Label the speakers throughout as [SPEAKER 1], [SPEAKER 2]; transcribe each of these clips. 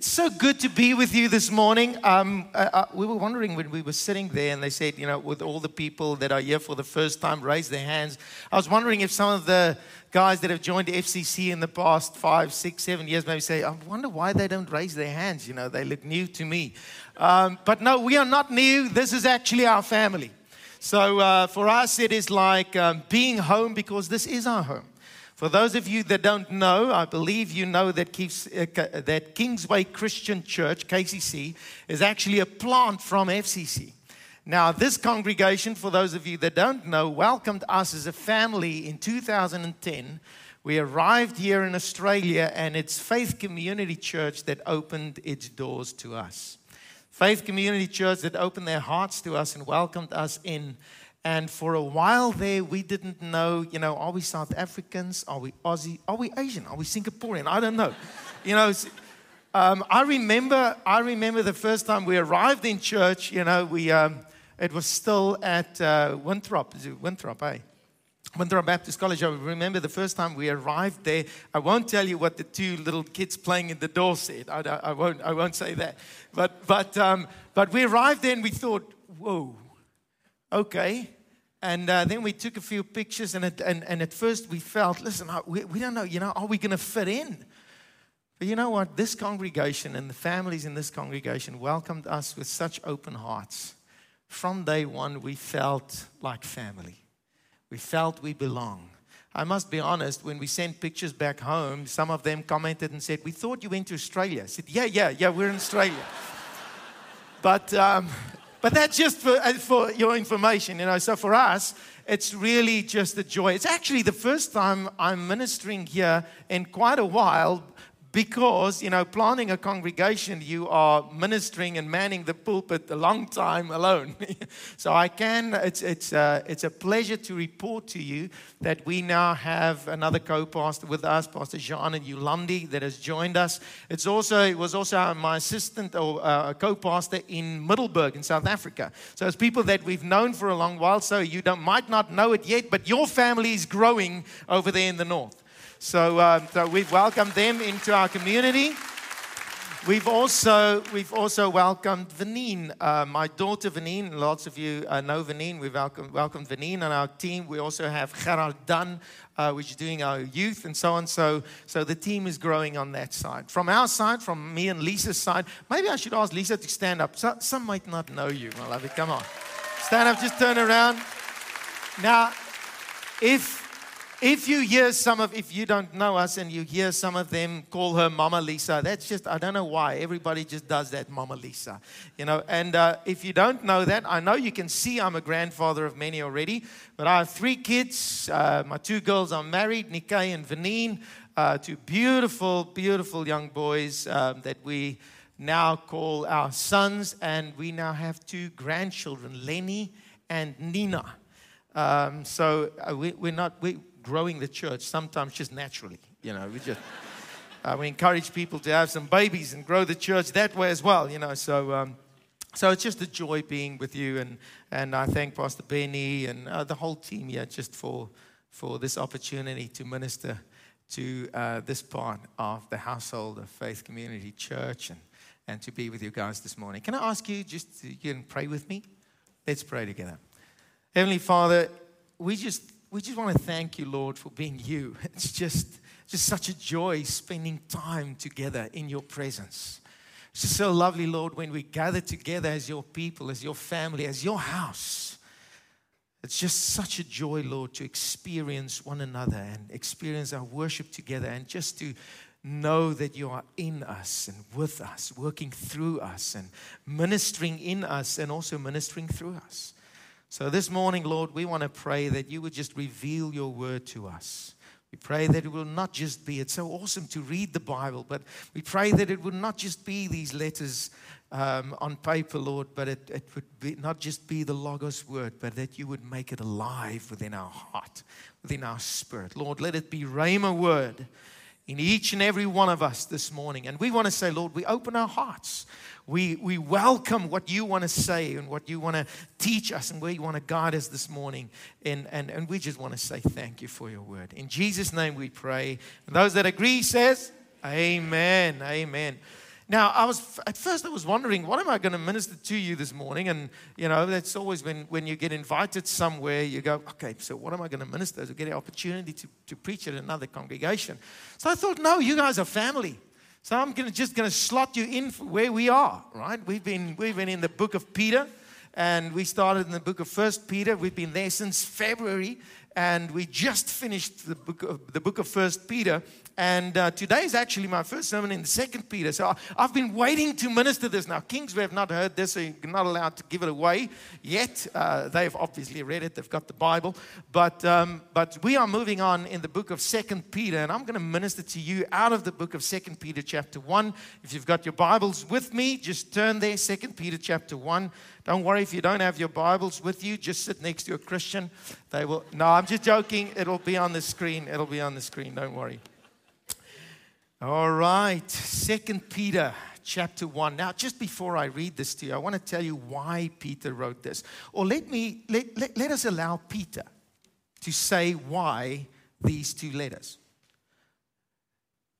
[SPEAKER 1] It's so good to be with you this morning. Um, uh, uh, we were wondering when we were sitting there and they said, you know, with all the people that are here for the first time, raise their hands. I was wondering if some of the guys that have joined FCC in the past five, six, seven years maybe say, I wonder why they don't raise their hands. You know, they look new to me. Um, but no, we are not new. This is actually our family. So uh, for us, it is like um, being home because this is our home. For those of you that don't know, I believe you know that, uh, Kingsway Christian Church, KCC, is actually a plant from FCC. Now, this congregation, for those of you that don't know, welcomed us as a family in 2010. We arrived here in Australia, and it's Faith Community Church that opened its doors to us. Faith Community Church that opened their hearts to us and welcomed us in. And for a while there, we didn't know, you know, are we South Africans? Are we Aussie? Are we Asian? Are we Singaporean? I don't know. You know, um, I remember, I remember the first time we arrived in church, you know, we, um, it was still at uh, Winthrop, Winthrop, eh? Winthrop Baptist College. I remember the first time we arrived there. I won't tell you what the two little kids playing in the door said. I, I won't, I won't say that. But, but, um, but we arrived there and we thought, whoa, okay. And uh, then we took a few pictures, and, it, and, and at first we felt, listen, we, we don't know, you know, are we going to fit in? But you know what? This congregation and the families in this congregation welcomed us with such open hearts. From day one, we felt like family. We felt we belong. I must be honest, when we sent pictures back home, some of them commented and said, We thought you went to Australia. I said, Yeah, yeah, yeah, we're in Australia. but um, but that's just for, uh, for your information, you know. So for us, it's really just a joy. It's actually the first time I'm ministering here in quite a while because you know planning a congregation you are ministering and manning the pulpit a long time alone. So i can it's it's uh, it's a pleasure to report to you that we now have another co-pastor with us pastor jean and yulandi that has joined us. It's also it was also my assistant or uh, co-pastor in Middelburg in south africa. So it's people that we've known for a long while so you don't might not know it yet but your family is growing over there in the north so, uh, so we've welcomed them into our community. We've also, we've also welcomed Vanine, uh, my daughter Vanine. Lots of you uh, know Vanine. We've welcomed, welcomed Vanine on our team. We also have Gerald Dunn, uh, which is doing our youth and so on. So, so the team is growing on that side. From our side, from me and Lisa's side, maybe I should ask Lisa to stand up. So, some might not know you, my love. Come on. Stand up, just turn around. Now, if if you hear some of, if you don't know us and you hear some of them call her Mama Lisa, that's just, I don't know why. Everybody just does that, Mama Lisa. You know, and uh, if you don't know that, I know you can see I'm a grandfather of many already, but I have three kids. Uh, my two girls are married, Nikkei and Vanine, uh, two beautiful, beautiful young boys um, that we now call our sons, and we now have two grandchildren, Lenny and Nina. Um, so uh, we, are not, we, growing the church sometimes just naturally. You know, we just uh, we encourage people to have some babies and grow the church that way as well. You know, so. Um, so it's just a joy being with you, and, and I thank Pastor Benny and uh, the whole team here just for, for this opportunity to minister to uh, this part of the household of Faith Community Church and, and to be with you guys this morning. Can I ask you just to you can pray with me? Let's pray together. Heavenly Father, we just we just want to thank you, Lord, for being you. It's just, just such a joy spending time together in your presence. It's just so lovely, Lord, when we gather together as your people, as your family, as your house. It's just such a joy, Lord, to experience one another and experience our worship together and just to know that you are in us and with us, working through us and ministering in us and also ministering through us. So this morning, Lord, we want to pray that you would just reveal your word to us. We pray that it will not just be, it's so awesome to read the Bible, but we pray that it would not just be these letters um, on paper, Lord, but it, it would be, not just be the Logos word, but that you would make it alive within our heart, within our spirit. Lord, let it be Rhema word in each and every one of us this morning. And we want to say, Lord, we open our hearts. We, we welcome what you want to say and what you want to teach us and where you want to guide us this morning. And, and, and we just want to say thank you for your word. In Jesus' name we pray. And those that agree says, Amen. Amen. Now, I was at first I was wondering, what am I going to minister to you this morning? And you know, that's always when when you get invited somewhere, you go, okay, so what am I going to minister? To get an opportunity to, to preach at another congregation. So I thought, no, you guys are family. So I'm gonna, just going to slot you in where we are, right? We've been we've been in the book of Peter, and we started in the book of First Peter. We've been there since February, and we just finished the book of the book of First Peter. And uh, today is actually my first sermon in second Peter. So I've been waiting to minister this. Now, Kings, we have not heard this, so you're not allowed to give it away yet. Uh, they've obviously read it, they've got the Bible. But, um, but we are moving on in the book of second Peter, and I'm going to minister to you out of the book of second Peter, chapter 1. If you've got your Bibles with me, just turn there, second Peter, chapter 1. Don't worry if you don't have your Bibles with you, just sit next to a Christian. They will. No, I'm just joking. It'll be on the screen. It'll be on the screen. Don't worry. All right, Second Peter chapter 1. Now, just before I read this to you, I want to tell you why Peter wrote this. Or let me let, let, let us allow Peter to say why these two letters.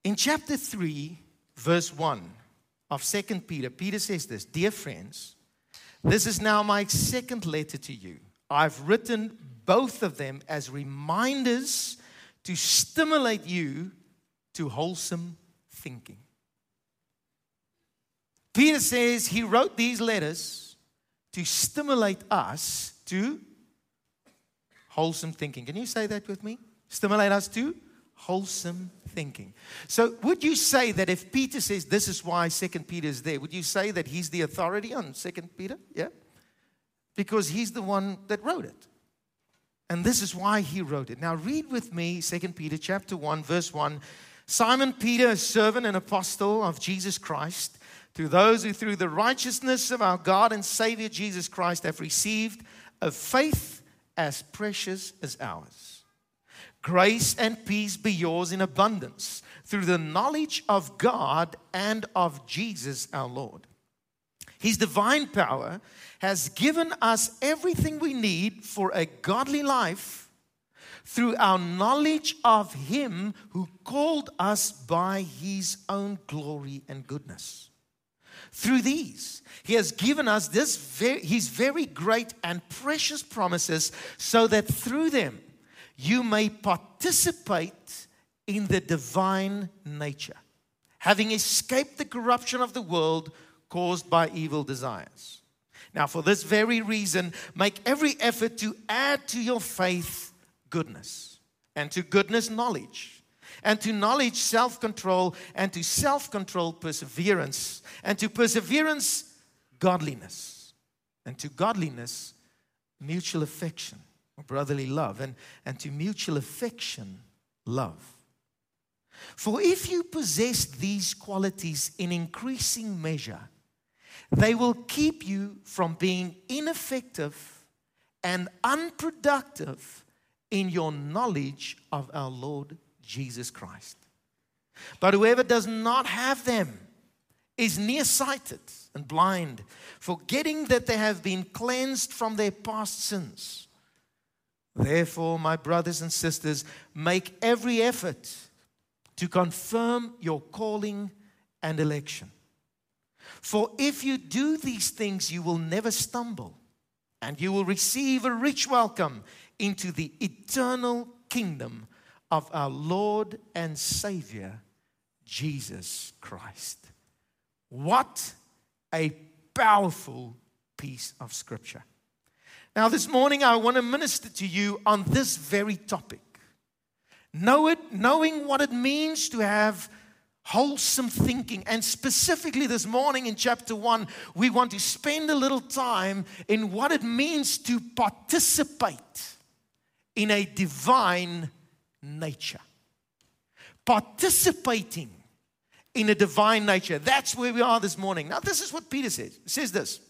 [SPEAKER 1] In chapter 3, verse 1 of Second Peter, Peter says this Dear friends, this is now my second letter to you. I've written both of them as reminders to stimulate you to wholesome thinking. Peter says he wrote these letters to stimulate us to wholesome thinking. Can you say that with me? Stimulate us to wholesome thinking. So, would you say that if Peter says this is why Second Peter is there, would you say that he's the authority on Second Peter? Yeah, because he's the one that wrote it, and this is why he wrote it. Now, read with me Second Peter chapter one, verse one. Simon Peter, a servant and apostle of Jesus Christ, to those who through the righteousness of our God and Savior Jesus Christ have received a faith as precious as ours. Grace and peace be yours in abundance through the knowledge of God and of Jesus our Lord. His divine power has given us everything we need for a godly life through our knowledge of Him who called us by His own glory and goodness. Through these, He has given us this very, His very great and precious promises, so that through them you may participate in the divine nature, having escaped the corruption of the world caused by evil desires. Now, for this very reason, make every effort to add to your faith goodness, and to goodness, knowledge, and to knowledge, self control, and to self control, perseverance, and to perseverance, godliness, and to godliness, mutual affection, or brotherly love, and, and to mutual affection, love. For if you possess these qualities in increasing measure, they will keep you from being ineffective and unproductive in your knowledge of our Lord Jesus Christ. But whoever does not have them is nearsighted and blind, forgetting that they have been cleansed from their past sins. Therefore, my brothers and sisters, make every effort to confirm your calling and election. For if you do these things, you will never stumble, and you will receive a rich welcome into the eternal kingdom of our Lord and Savior, Jesus Christ. What a powerful piece of scripture. Now, this morning, I want to minister to you on this very topic. Know it, knowing what it means to have wholesome thinking. And specifically this morning in chapter 1, we want to spend a little time in what it means to participate in a divine nature. Participating in a divine nature. That's where we are this morning. Now, this is what Peter says. He says this.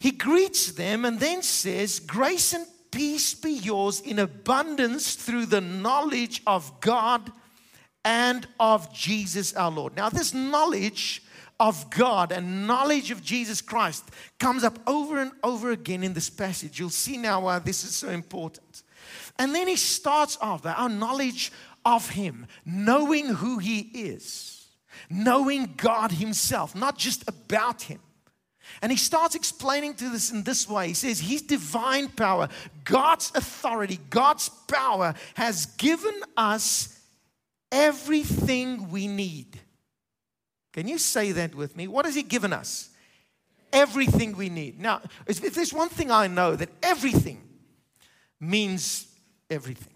[SPEAKER 1] He greets them and then says, Grace and peace be yours in abundance through the knowledge of God and of Jesus our Lord. Now, this knowledge of God and knowledge of Jesus Christ comes up over and over again in this passage. You'll see now why this is so important. And then he starts off by our knowledge of Him, knowing who He is. knowing God Himself, not just about Him. And he starts explaining to this in this way. He says, His divine power, God's authority, God's power has given us everything we need. Can you say that with me? What has He given us? Everything we need. Now, if there's one thing I know, that everything means everything.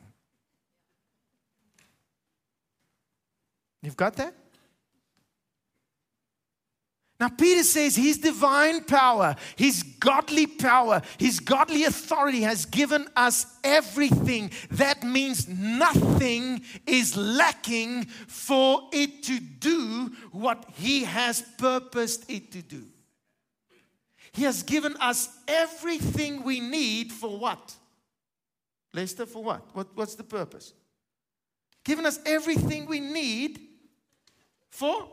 [SPEAKER 1] You've got that? Now, Peter says his divine power, his godly power, his godly authority has given us everything. That means nothing is lacking for it to do what he has purposed it to do. He has given us everything we need for what? Lester, for what? what what's the purpose? Given us everything we need for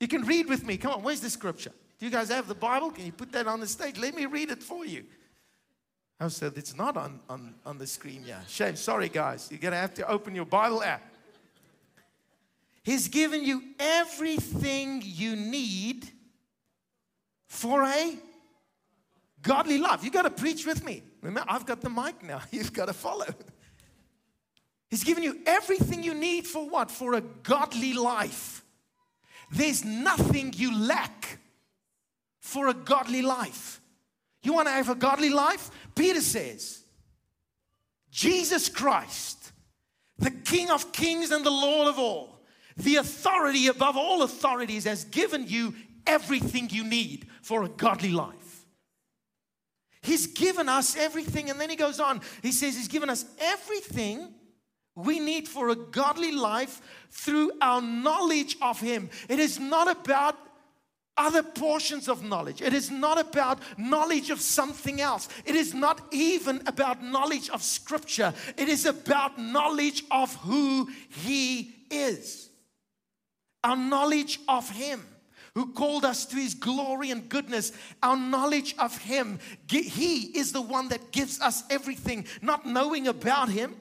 [SPEAKER 1] you can read with me. Come on, where's the scripture? Do you guys have the Bible? Can you put that on the stage? Let me read it for you. Oh, I said, it's not on, on, on the screen Yeah, Shame. Sorry, guys. You're going to have to open your Bible app. He's given you everything you need for a godly life. You got to preach with me. Remember, I've got the mic now. You've got to follow. He's given you everything you need for what? For a godly life. There's nothing you lack for a godly life. You want to have a godly life? Peter says, Jesus Christ, the King of kings and the Lord of all, the authority above all authorities, has given you everything you need for a godly life. He's given us everything. And then he goes on. He says, He's given us everything we need for a godly life through our knowledge of Him. It is not about other portions of knowledge. It is not about knowledge of something else. It is not even about knowledge of Scripture. It is about knowledge of who He is. Our knowledge of Him who called us to his glory and goodness, our knowledge of him. He is the one that gives us everything, not knowing about him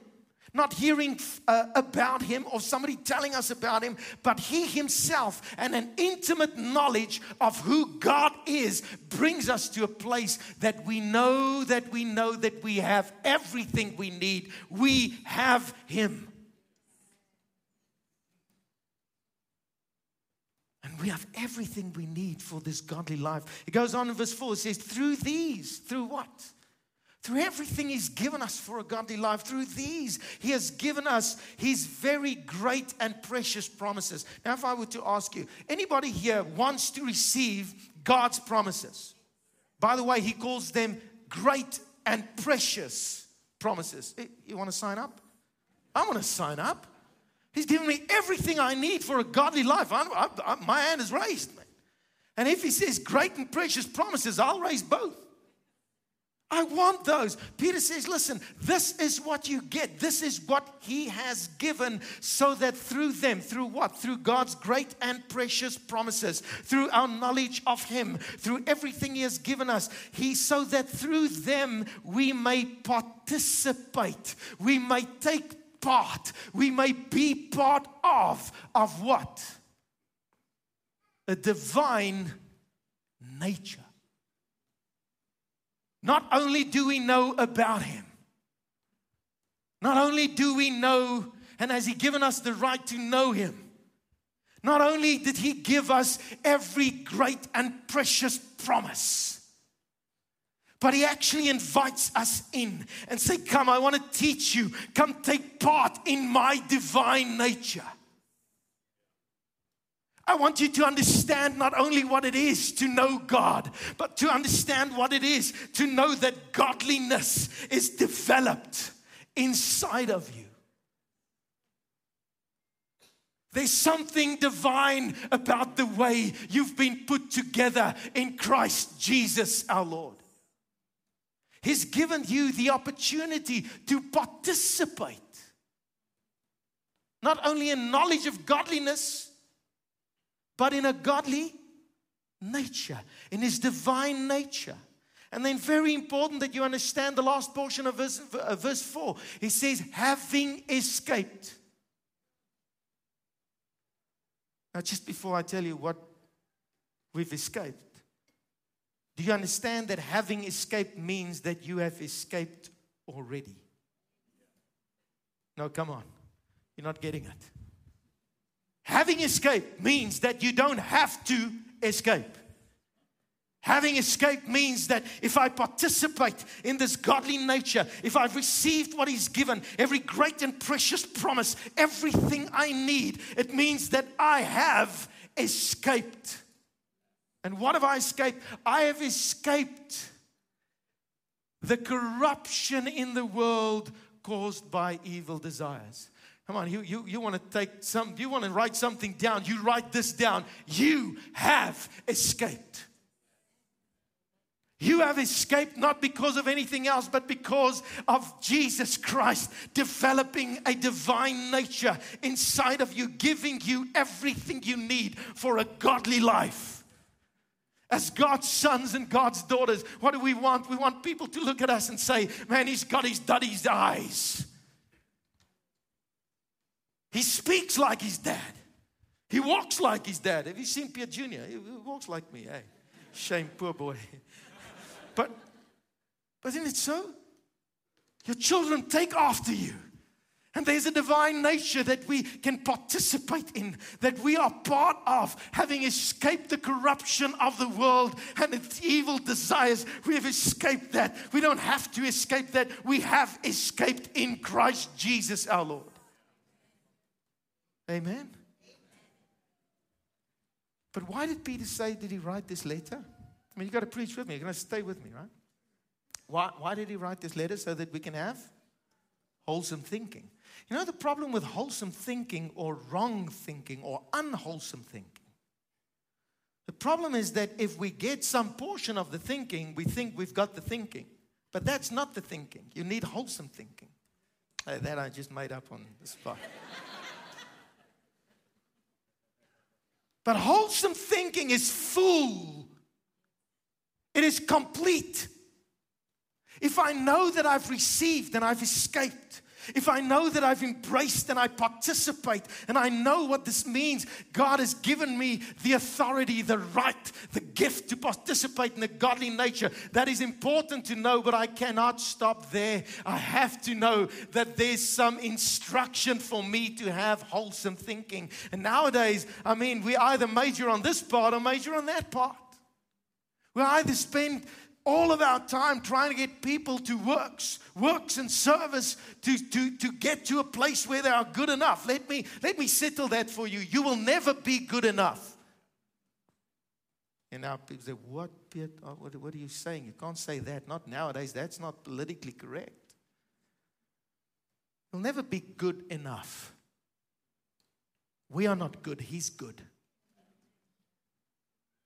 [SPEAKER 1] not hearing uh, about him or somebody telling us about him, but he himself and an intimate knowledge of who God is brings us to a place that we know that we know that we have everything we need. We have him. And we have everything we need for this godly life. It goes on in verse 4, it says, through these, through what? Through everything He's given us for a godly life, through these, He has given us His very great and precious promises. Now, if I were to ask you, anybody here wants to receive God's promises? By the way, He calls them great and precious promises. Eh, you want to sign up? I want to sign up. He's given me everything I need for a godly life. I, I, I, my hand is raised, man. And if He says great and precious promises, I'll raise both. I want those. Peter says, listen, this is what you get. This is what he has given so that through them, through what? Through God's great and precious promises, through our knowledge of him, through everything he has given us, he so that through them we may participate, we may take part, we may be part of of what? A divine nature. Not only do we know about him, not only do we know, and has he given us the right to know him, not only did he give us every great and precious promise, but he actually invites us in and say, Come, I want to teach you. Come take part in my divine nature. I want you to understand not only what it is to know God, but to understand what it is to know that godliness is developed inside of you. There's something divine about the way you've been put together in Christ Jesus our Lord. He's given you the opportunity to participate, not only in knowledge of godliness but in a godly nature, in his divine nature. And then, very important that you understand the last portion of verse, uh, verse 4. He says, having escaped. Now, just before I tell you what we've escaped, do you understand that having escaped means that you have escaped already? No, come on. You're not getting it. Having escaped means that you don't have to escape. Having escaped means that if I participate in this godly nature, if I've received what He's given, every great and precious promise, everything I need, it means that I have escaped. And what have I escaped? I have escaped the corruption in the world caused by evil desires. Come on, you, you, you want to take some, you want to write something down, you write this down. You have escaped. You have escaped not because of anything else, but because of Jesus Christ developing a divine nature inside of you, giving you everything you need for a godly life. As God's sons and God's daughters, what do we want? We want people to look at us and say, Man, he's got his daddy's eyes. He speaks like his dad. He walks like his dad. Have you seen Pierre Jr.? He walks like me. Hey, shame, poor boy. But, but isn't it so? Your children take after you. And there's a divine nature that we can participate in, that we are part of, having escaped the corruption of the world and its evil desires. We have escaped that. We don't have to escape that. We have escaped in Christ Jesus our Lord. Amen. But why did Peter say, did he write this letter? I mean, you've got to preach with me. You're going to stay with me, right? Why, why did he write this letter? So that we can have wholesome thinking. You know, the problem with wholesome thinking or wrong thinking or unwholesome thinking. The problem is that if we get some portion of the thinking, we think we've got the thinking. But that's not the thinking. You need wholesome thinking. Uh, that I just made up on the spot. But wholesome thinking is full it is complete. If I know that I've received and I've escaped, if I know that I've embraced and I participate and I know what this means, God has given me the authority, the right, the gift to participate in the godly nature. That is important to know, but I cannot stop there. I have to know that there's some instruction for me to have wholesome thinking. And nowadays, I mean, we either major on this part or major on that part. We either spend all of our time trying to get people to works, works and service to, to, to get to a place where they are good enough. Let me, let me settle that for you. You will never be good enough. And now people say, What? Oh, what, what are you saying? You can't say that. Not nowadays. That's not politically correct. You'll never be good enough. We are not good, He's good.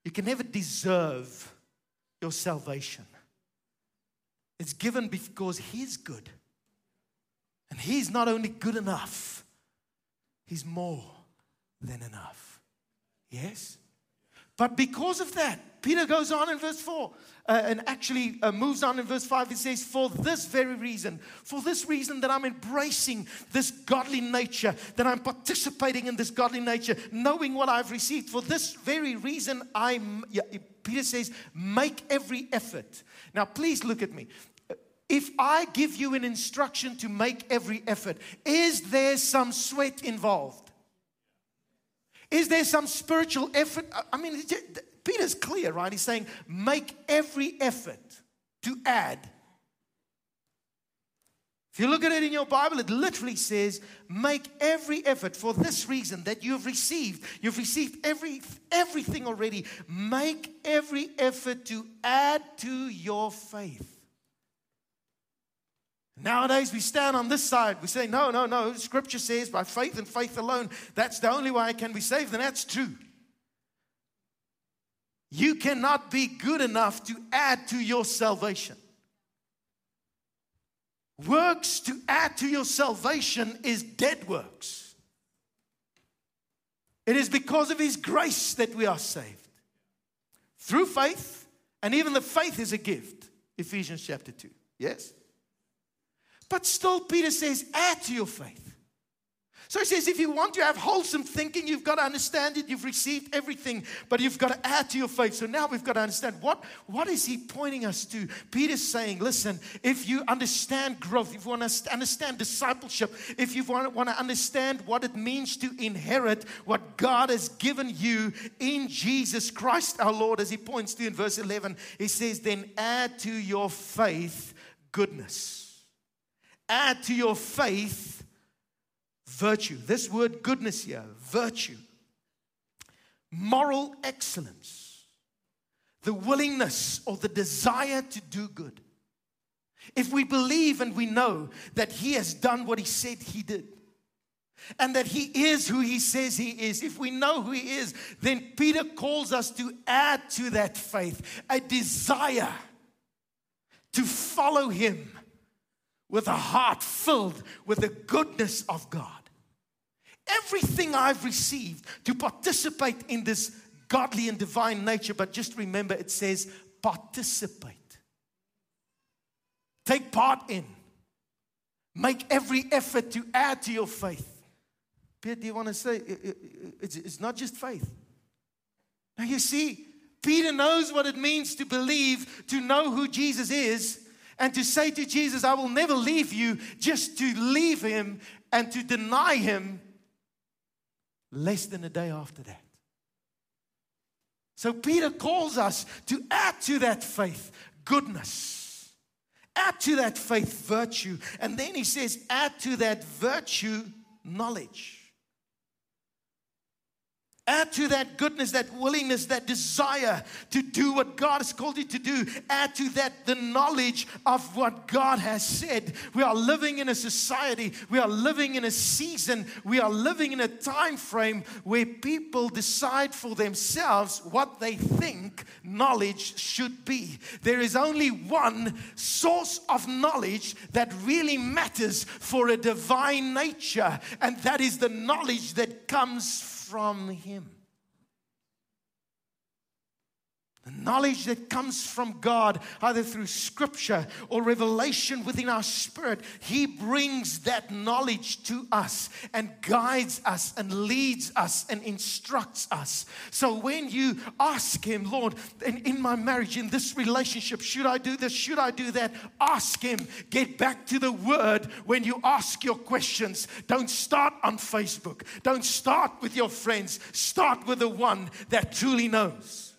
[SPEAKER 1] You can never deserve your salvation. It's given because He's good. And He's not only good enough, He's more than enough. Yes? But because of that, Peter goes on in verse 4 uh, and actually uh, moves on in verse 5. He says, For this very reason, for this reason that I'm embracing this godly nature, that I'm participating in this godly nature, knowing what I've received, for this very reason, I'm, yeah, Peter says, make every effort. Now, please look at me. If I give you an instruction to make every effort, is there some sweat involved? Is there some spiritual effort? I mean, Peter's clear, right? He's saying, make every effort to add. If you look at it in your Bible, it literally says, make every effort for this reason that you've received. You've received every, everything already. Make every effort to add to your faith. Nowadays, we stand on this side. We say, no, no, no. Scripture says by faith and faith alone, that's the only way I can be saved. And that's true. You cannot be good enough to add to your salvation. Works to add to your salvation is dead works. It is because of His grace that we are saved. Through faith, and even the faith is a gift. Ephesians chapter 2. Yes? But still, Peter says, add to your faith. So he says, if you want to have wholesome thinking, you've got to understand it. You've received everything, but you've got to add to your faith. So now we've got to understand what, what is he pointing us to? Peter's saying, listen, if you understand growth, if you want to understand discipleship, if you want, want to understand what it means to inherit what God has given you in Jesus Christ our Lord, as he points to in verse 11, he says, then add to your faith goodness. Add to your faith virtue. This word goodness here, virtue, moral excellence, the willingness or the desire to do good. If we believe and we know that He has done what He said He did, and that He is who He says He is, if we know who He is, then Peter calls us to add to that faith a desire to follow Him with a heart filled with the goodness of God everything I've received to participate in this godly and divine nature. But just remember, it says participate. Take part in. Make every effort to add to your faith. Peter, do you want to say it's not just faith? Now you see, Peter knows what it means to believe, to know who Jesus is, and to say to Jesus, I will never leave you, just to leave him and to deny him less than a day after that. So Peter calls us to add to that faith goodness, add to that faith virtue, and then he says, add to that virtue knowledge. Add to that goodness, that willingness, that desire to do what God has called you to do. Add to that the knowledge of what God has said. We are living in a society, we are living in a season, we are living in a time frame where people decide for themselves what they think knowledge should be. There is only one source of knowledge that really matters for a divine nature, and that is the knowledge that comes from Him. The knowledge that comes from God, either through scripture or revelation within our spirit, He brings that knowledge to us and guides us and leads us and instructs us. So when you ask Him, Lord, in, in my marriage, in this relationship, should I do this? Should I do that? Ask Him. Get back to the Word when you ask your questions. Don't start on Facebook, don't start with your friends, start with the one that truly knows.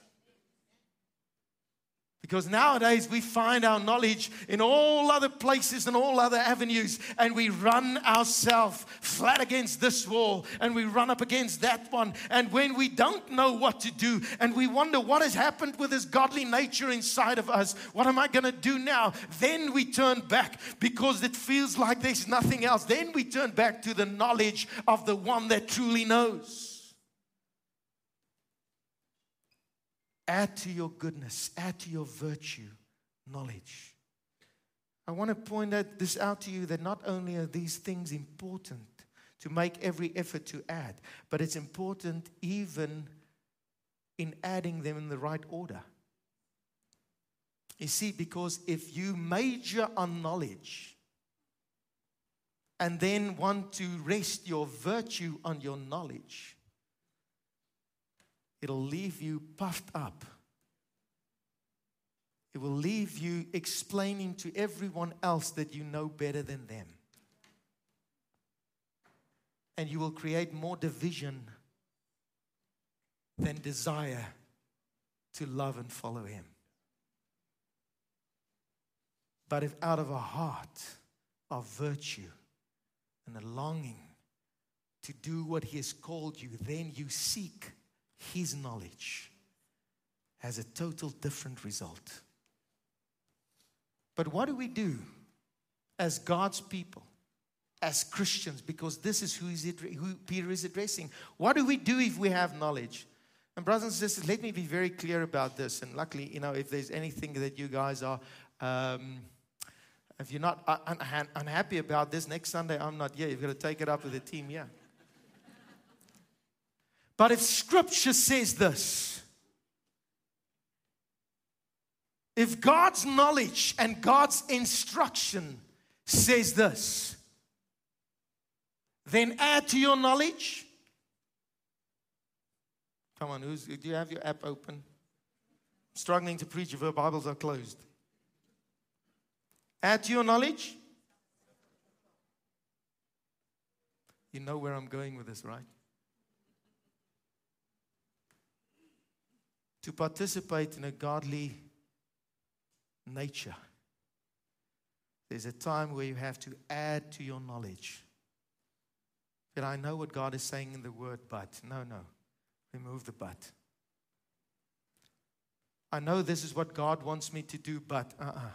[SPEAKER 1] Because nowadays we find our knowledge in all other places and all other avenues, and we run ourselves flat against this wall and we run up against that one. And when we don't know what to do and we wonder what has happened with this godly nature inside of us, what am I going to do now? Then we turn back because it feels like there's nothing else. Then we turn back to the knowledge of the one that truly knows. Add to your goodness, add to your virtue, knowledge. I want to point out this out to you that not only are these things important to make every effort to add, but it's important even in adding them in the right order. You see, because if you major on knowledge and then want to rest your virtue on your knowledge, it'll leave you puffed up. It will leave you explaining to everyone else that you know better than them. And you will create more division than desire to love and follow Him. But if out of a heart of virtue and a longing to do what He has called you, then you seek his knowledge has a total different result. But what do we do as God's people, as Christians? Because this is who, is it, who Peter is addressing. What do we do if we have knowledge? And brothers and sisters, let me be very clear about this. And luckily, you know, if there's anything that you guys are, um, if you're not un- unhappy about this, next Sunday I'm not here. You've got to take it up with the team here. But if scripture says this, if God's knowledge and God's instruction says this, then add to your knowledge. Come on, who's, do you have your app open? Struggling to preach if our Bibles are closed. Add to your knowledge. You know where I'm going with this, right? To participate in a godly nature, there's a time where you have to add to your knowledge. That I know what God is saying in the word, but no, no, remove the but. I know this is what God wants me to do, but uh uh-uh. uh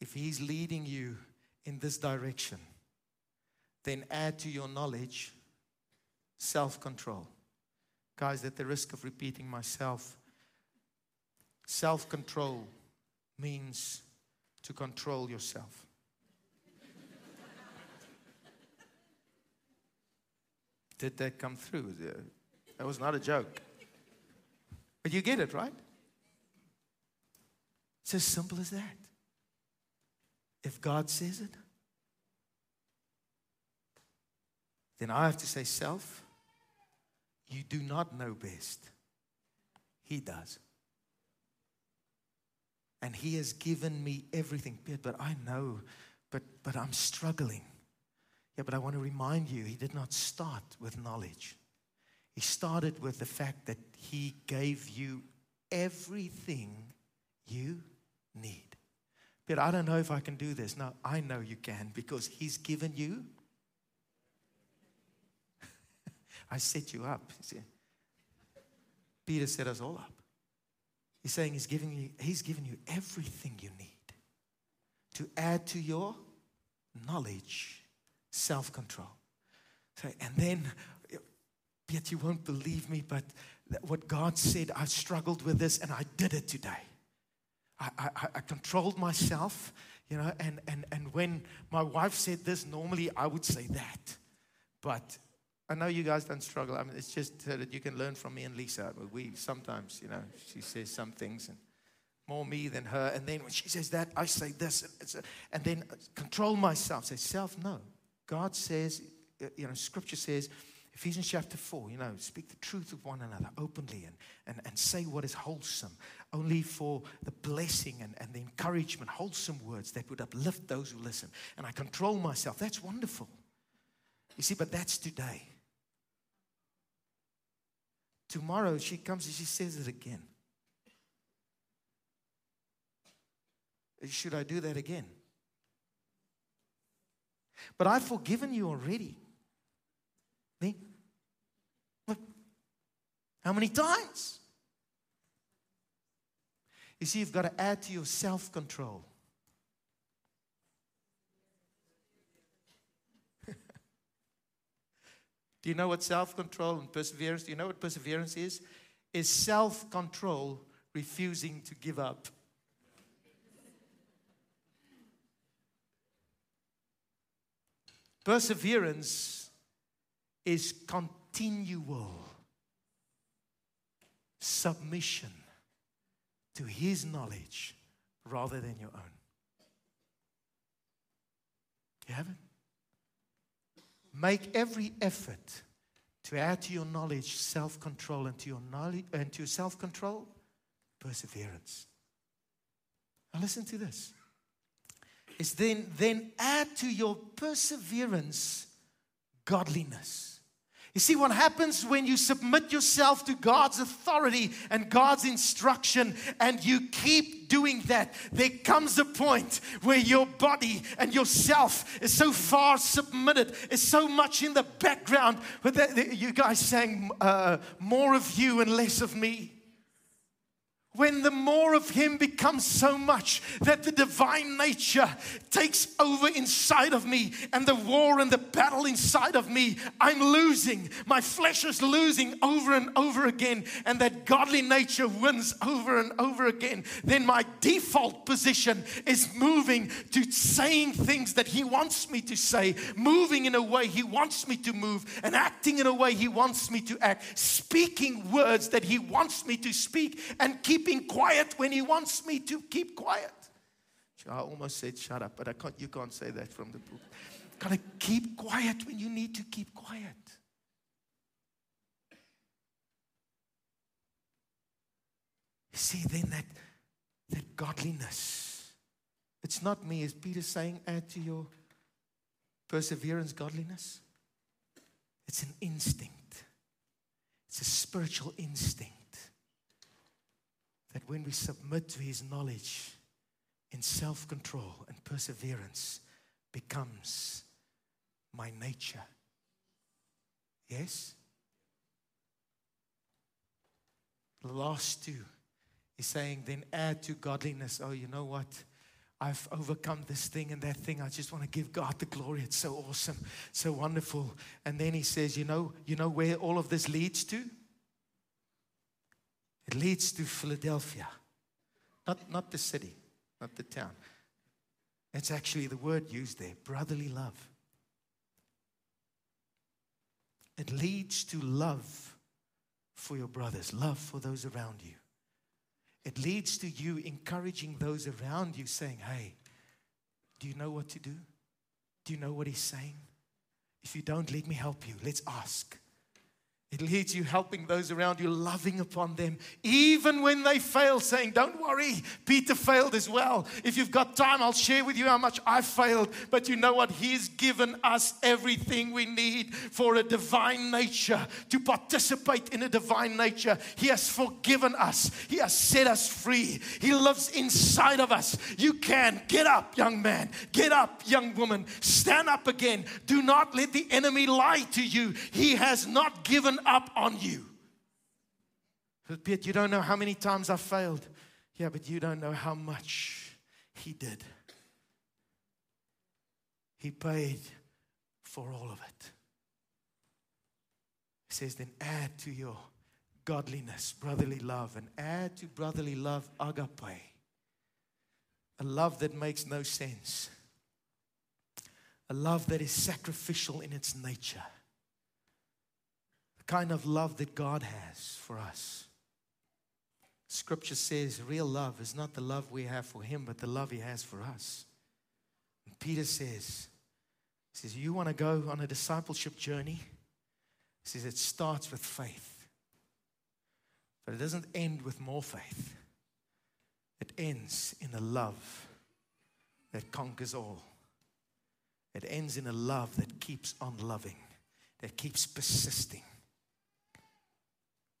[SPEAKER 1] If He's leading you in this direction, then add to your knowledge self control. Guys, at the risk of repeating myself, self control means to control yourself. Did that come through? That was not a joke. But you get it, right? It's as simple as that. If God says it, then I have to say, Self, you do not know best. He does. And He has given me everything. But I know, but, but I'm struggling. Yeah, but I want to remind you, He did not start with knowledge. He started with the fact that He gave you everything you need. But I don't know if I can do this. No, I know you can because He's given you. I set you up. See? Peter set us all up. He's saying he's giving you, he's given you everything you need to add to your knowledge, self control. So, and then, yet you won't believe me, but what God said, I struggled with this and I did it today. I, I, I controlled myself, you know, and, and, and when my wife said this, normally I would say that. But I know you guys don't struggle. I mean, it's just that you can learn from me and Lisa. We sometimes, you know, she says some things and more me than her. And then when she says that, I say this. And, and then control myself. Say, self, no. God says, uh, you know, scripture says, Ephesians chapter 4, you know, speak the truth of one another openly and, and, and say what is wholesome, only for the blessing and, and the encouragement, wholesome words that would uplift those who listen. And I control myself. That's wonderful. You see, but that's today. Tomorrow she comes and she says it again. Should I do that again? But I've forgiven you already. Me? What? How many times? You see, you've got to add to your self control. Do you know what self control and perseverance? Do you know what perseverance is? Is self control refusing to give up. Perseverance is continual submission to His knowledge rather than your own. You have? Make every effort to add to your knowledge self control, and to your knowledge and to your self control, perseverance. Now listen to this. Is then then add to your perseverance godliness. You see, what happens when you submit yourself to God's authority and God's instruction and you keep doing that, there comes a point where your body and yourself is so far submitted, is so much in the background. But you guys saying uh, more of you and less of me when the more of Him becomes so much that the divine nature takes over inside of me and the war and the battle inside of me, I'm losing. My flesh is losing over and over again, and that godly nature wins over and over again. Then my default position is moving to saying things that He wants me to say, moving in a way He wants me to move, and acting in a way He wants me to act, speaking words that He wants me to speak, and keep keeping quiet when He wants me to keep quiet. I almost said shut up, but I can't, you can't say that from the book. Got to keep quiet when you need to keep quiet. See, then that, that godliness, it's not me, is Peter saying, add to your perseverance godliness? It's an instinct, it's a spiritual instinct that when we submit to his knowledge in self control and perseverance becomes my nature. Yes? The last two is saying, then add to godliness. Oh, you know what? I've overcome this thing and that thing. I just want to give God the glory. It's so awesome, so wonderful. And then he says, you know, you know where all of this leads to? It leads to Philadelphia. Not, not the city, not the town. It's actually the word used there brotherly love. It leads to love for your brothers, love for those around you. It leads to you encouraging those around you, saying, Hey, do you know what to do? Do you know what he's saying? If you don't, let me help you. Let's ask. It leads you helping those around you, loving upon them, even when they fail, saying, Don't worry, Peter failed as well. If you've got time, I'll share with you how much I failed. But you know what? He's given us everything we need for a divine nature, to participate in a divine nature. He has forgiven us, He has set us free. He lives inside of us. You can get up, young man, get up, young woman, stand up again. Do not let the enemy lie to you. He has not given up on you. But Piet, you don't know how many times I failed. Yeah, but you don't know how much He did. He paid for all of it. He says, then add to your godliness, brotherly love, and add to brotherly love agape, a love that makes no sense, a love that is sacrificial in its nature kind of love that God has for us. Scripture says real love is not the love we have for Him, but the love He has for us. And Peter says, he says, You want to go on a discipleship journey? He says, It starts with faith, but it doesn't end with more faith. It ends in a love that conquers all. It ends in a love that keeps on loving, that keeps persisting.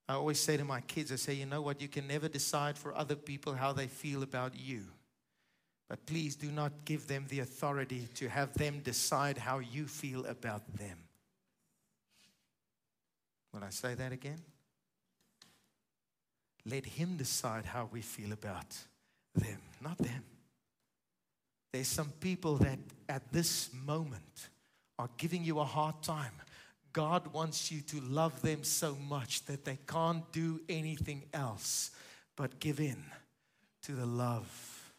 [SPEAKER 1] I always say to my kids, I say, you know what? You can never decide for other people how they feel about you. But please do not give them the authority to have them decide how you feel about them. Will I say that again? Let Him decide how we feel about them, not them. There's some people that at this moment are giving you a hard time God wants you to love them so much that they can't do anything else but give in to the love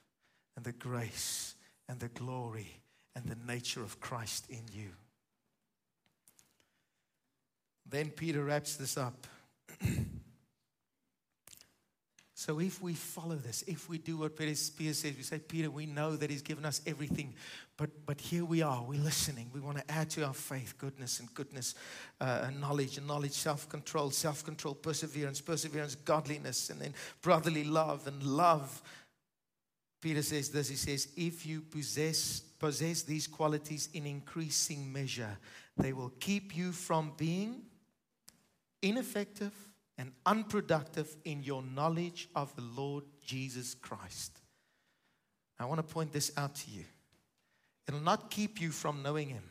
[SPEAKER 1] and the grace and the glory and the nature of Christ in you. Then Peter wraps this up. So if we follow this, if we do what Peter says, we say, Peter, we know that he's given us everything, but, but here we are, we're listening. We want to add to our faith goodness and goodness, uh, and knowledge and knowledge, self control, self control, perseverance, perseverance, godliness, and then brotherly love and love. Peter says this, he says, if you possess, possess these qualities in increasing measure, they will keep you from being ineffective and unproductive in your knowledge of the Lord Jesus Christ. I want to point this out to you. It'll not keep you from knowing Him,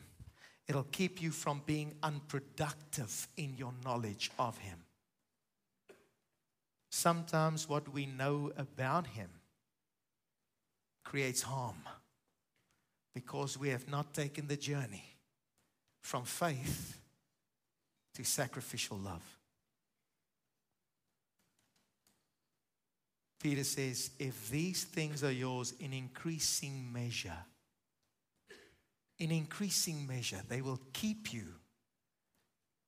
[SPEAKER 1] it'll keep you from being unproductive in your knowledge of Him. Sometimes what we know about Him creates harm because we have not taken the journey from faith to sacrificial love. Peter says, if these things are yours in increasing measure, in increasing measure, they will keep you,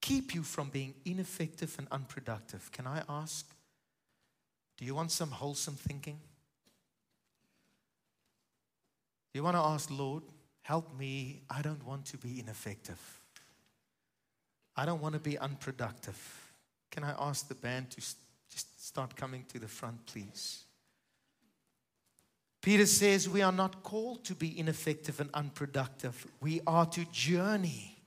[SPEAKER 1] keep you from being ineffective and unproductive. Can I ask, do you want some wholesome thinking? Do you want to ask, Lord, help me. I don't want to be ineffective. I don't want to be unproductive. Can I ask the band to start coming to the front, please? Peter says we are not called to be ineffective and unproductive. We are to journey,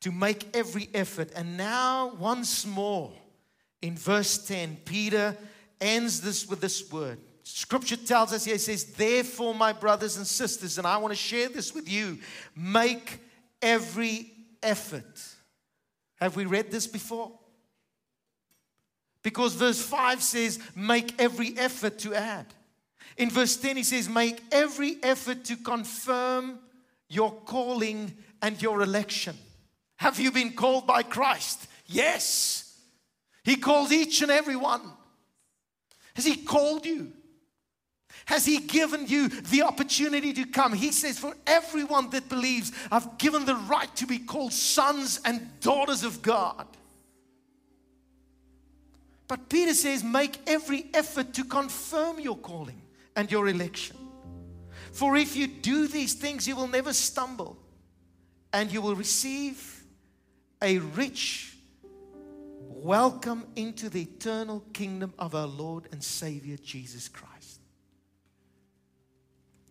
[SPEAKER 1] to make every effort. And now, once more, in verse 10, Peter ends this with this word. Scripture tells us here, it says, Therefore, my brothers and sisters, and I want to share this with you, make every effort. Have we read this before? Because verse 5 says, Make every effort to add. In verse 10, he says, Make every effort to confirm your calling and your election. Have you been called by Christ? Yes. He called each and every one. Has He called you? Has He given you the opportunity to come? He says, For everyone that believes, I've given the right to be called sons and daughters of God. But Peter says, Make every effort to confirm your calling and your election. For if you do these things, you will never stumble and you will receive a rich welcome into the eternal kingdom of our Lord and Savior Jesus Christ.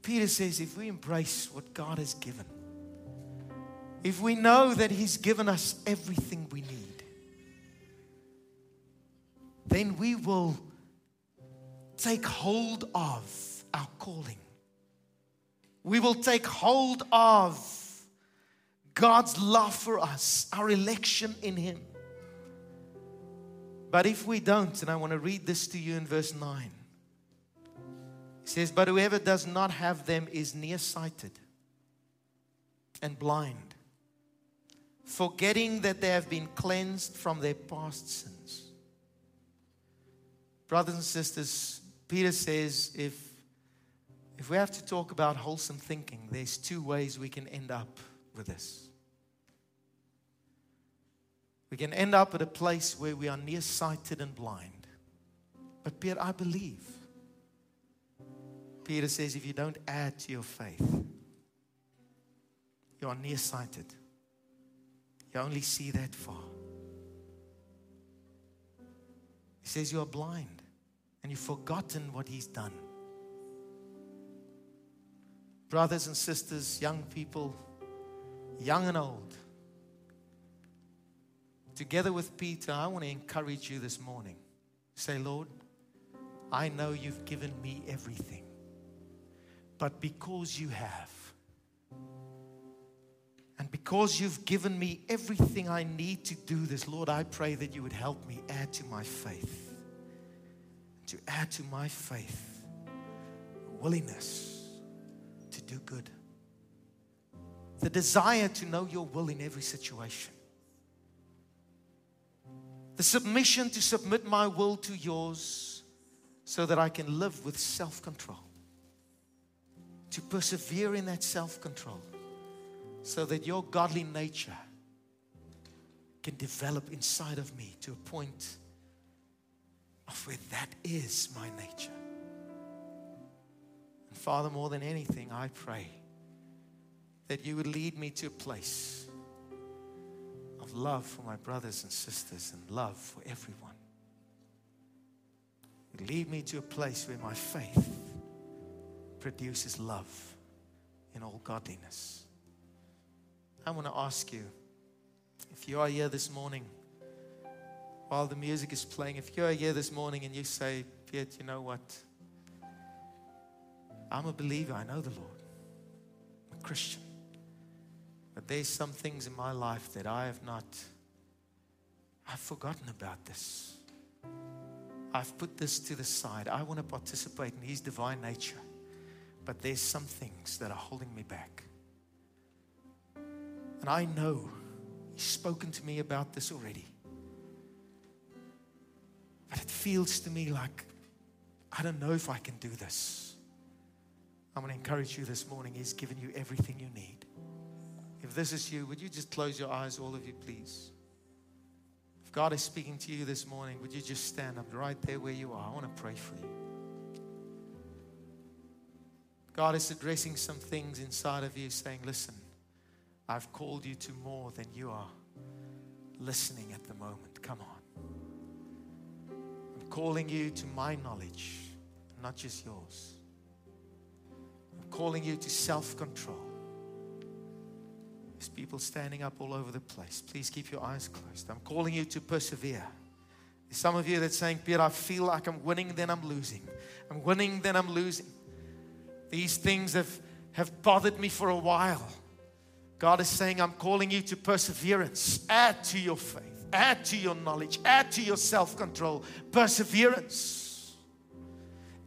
[SPEAKER 1] Peter says, if we embrace what God has given, if we know that He's given us everything we need, then we will take hold of our calling. We will take hold of God's love for us, our election in Him. But if we don't, and I want to read this to you in verse 9, it says, But whoever does not have them is nearsighted and blind, forgetting that they have been cleansed from their past sins. Brothers and sisters, Peter says if, if we have to talk about wholesome thinking, there's two ways we can end up with this. We can end up at a place where we are nearsighted and blind. But Peter, I believe. Peter says if you don't add to your faith, you are nearsighted. You only see that far. He says you are blind and you've forgotten what He's done. Brothers and sisters, young people, young and old, together with Peter, I want to encourage you this morning. Say, Lord, I know you've given me everything, but because you have, and because you've given me everything I need to do this, Lord, I pray that you would help me add to my faith to add to my faith willingness to do good, the desire to know your will in every situation, the submission to submit my will to yours so that I can live with self control, to persevere in that self control so that your godly nature can develop inside of me to a point of where that is my nature. And Father, more than anything, I pray that you would lead me to a place of love for my brothers and sisters and love for everyone. Lead me to a place where my faith produces love in all godliness. I want to ask you if you are here this morning while the music is playing, if you're here this morning and you say, Piet, you know what? I'm a believer. I know the Lord. I'm a Christian. But there's some things in my life that I have not, I've forgotten about this. I've put this to the side. I want to participate in His divine nature. But there's some things that are holding me back. And I know He's spoken to me about this already. Feels to me like I don't know if I can do this. I'm going to encourage you this morning. He's given you everything you need. If this is you, would you just close your eyes, all of you, please? If God is speaking to you this morning, would you just stand up right there where you are? I want to pray for you. God is addressing some things inside of you, saying, Listen, I've called you to more than you are listening at the moment. Come on. Calling you to my knowledge, not just yours. I'm calling you to self control. There's people standing up all over the place. Please keep your eyes closed. I'm calling you to persevere. There's some of you that's saying, Peter, I feel like I'm winning, then I'm losing. I'm winning, then I'm losing. These things have, have bothered me for a while. God is saying, I'm calling you to perseverance. Add to your faith, add to your knowledge, add to your self control. Perseverance.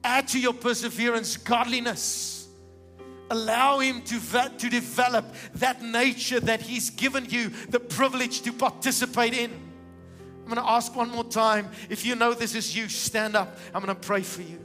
[SPEAKER 1] Add to your perseverance godliness. Allow Him to, to develop that nature that He's given you the privilege to participate in. I'm going to ask one more time. If you know this is you, stand up. I'm going to pray for you.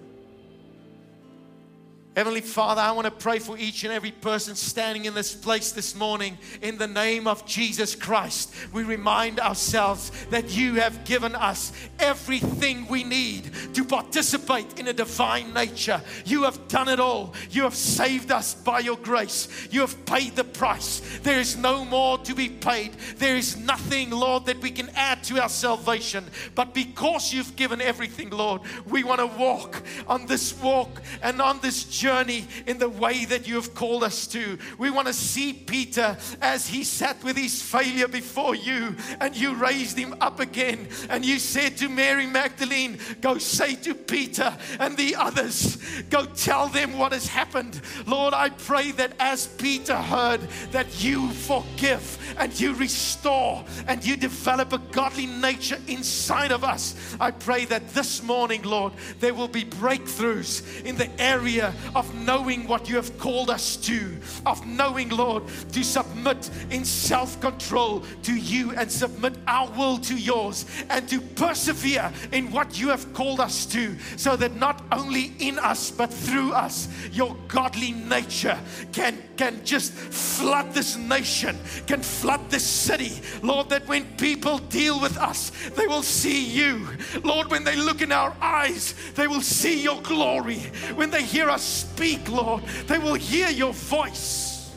[SPEAKER 1] Heavenly Father, I want to pray for each and every person standing in this place this morning. In the name of Jesus Christ, we remind ourselves that you have given us everything we need to participate in a divine nature. You have done it all. You have saved us by your grace. You have paid the price. There is no more to be paid. There is nothing, Lord, that we can add to our salvation. But because you've given everything, Lord, we want to walk on this walk and on this journey journey in the way that you have called us to. We want to see Peter as he sat with his failure before you and you raised him up again. And you said to Mary Magdalene, Go say to Peter and the others, go tell them what has happened. Lord, I pray that as Peter heard that you forgive and you restore and you develop a godly nature inside of us, I pray that this morning, Lord, there will be breakthroughs in the area of knowing what you have called us to, of knowing, Lord, to submit in self control to you and submit our will to yours and to persevere in what you have called us to, so that not only in us but through us, your godly nature can, can just flood this nation, can flood this city. Lord, that when people deal with us, they will see you. Lord, when they look in our eyes, they will see your glory. When they hear us speak, Lord, they will hear your voice.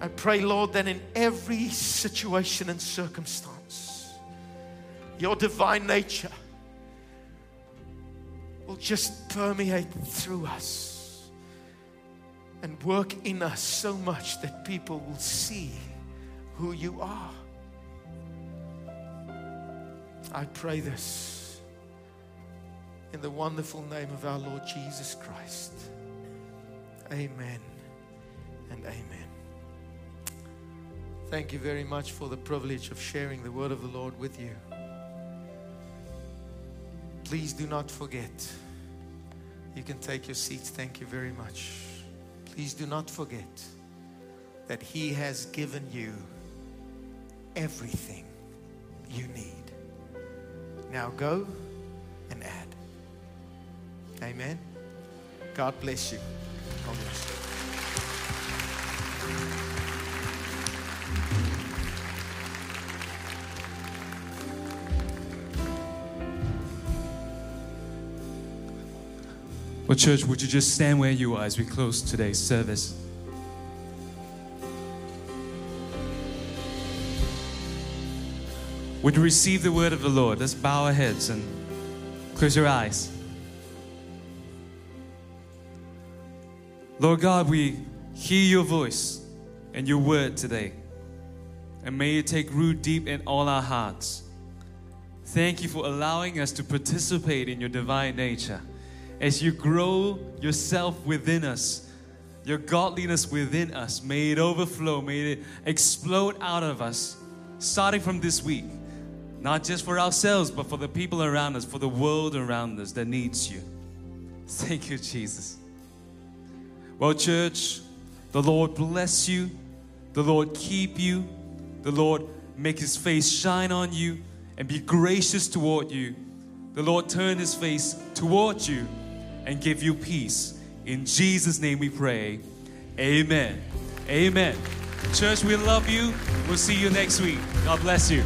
[SPEAKER 1] I pray, Lord, that in every situation and circumstance, your divine nature will just permeate through us and work in us so much that people will see who you are. I pray this in the wonderful name of our Lord Jesus Christ. Amen and amen. Thank you very much for the privilege of sharing the word of the Lord with you. Please do not forget. You can take your seats. Thank you very much. Please do not forget that He has given you everything you need. Now go and add. Amen. God bless you. God bless you.
[SPEAKER 2] Well, church, would you just stand where you are as we close today's service? Would you receive the word of the Lord? Let's bow our heads and close your eyes. Lord God, we hear your voice and your word today. And may it take root deep in all our hearts. Thank you for allowing us to participate in your divine nature. As you grow yourself within us, your godliness within us, may it overflow, may it explode out of us, starting from this week. Not just for ourselves, but for the people around us, for the world around us that needs you. Thank you, Jesus. Well, church, the Lord bless you. The Lord keep you. The Lord make his face shine on you and be gracious toward you. The Lord turn his face toward you and give you peace. In Jesus' name we pray. Amen. Amen. Church, we love you. We'll see you next week. God bless you.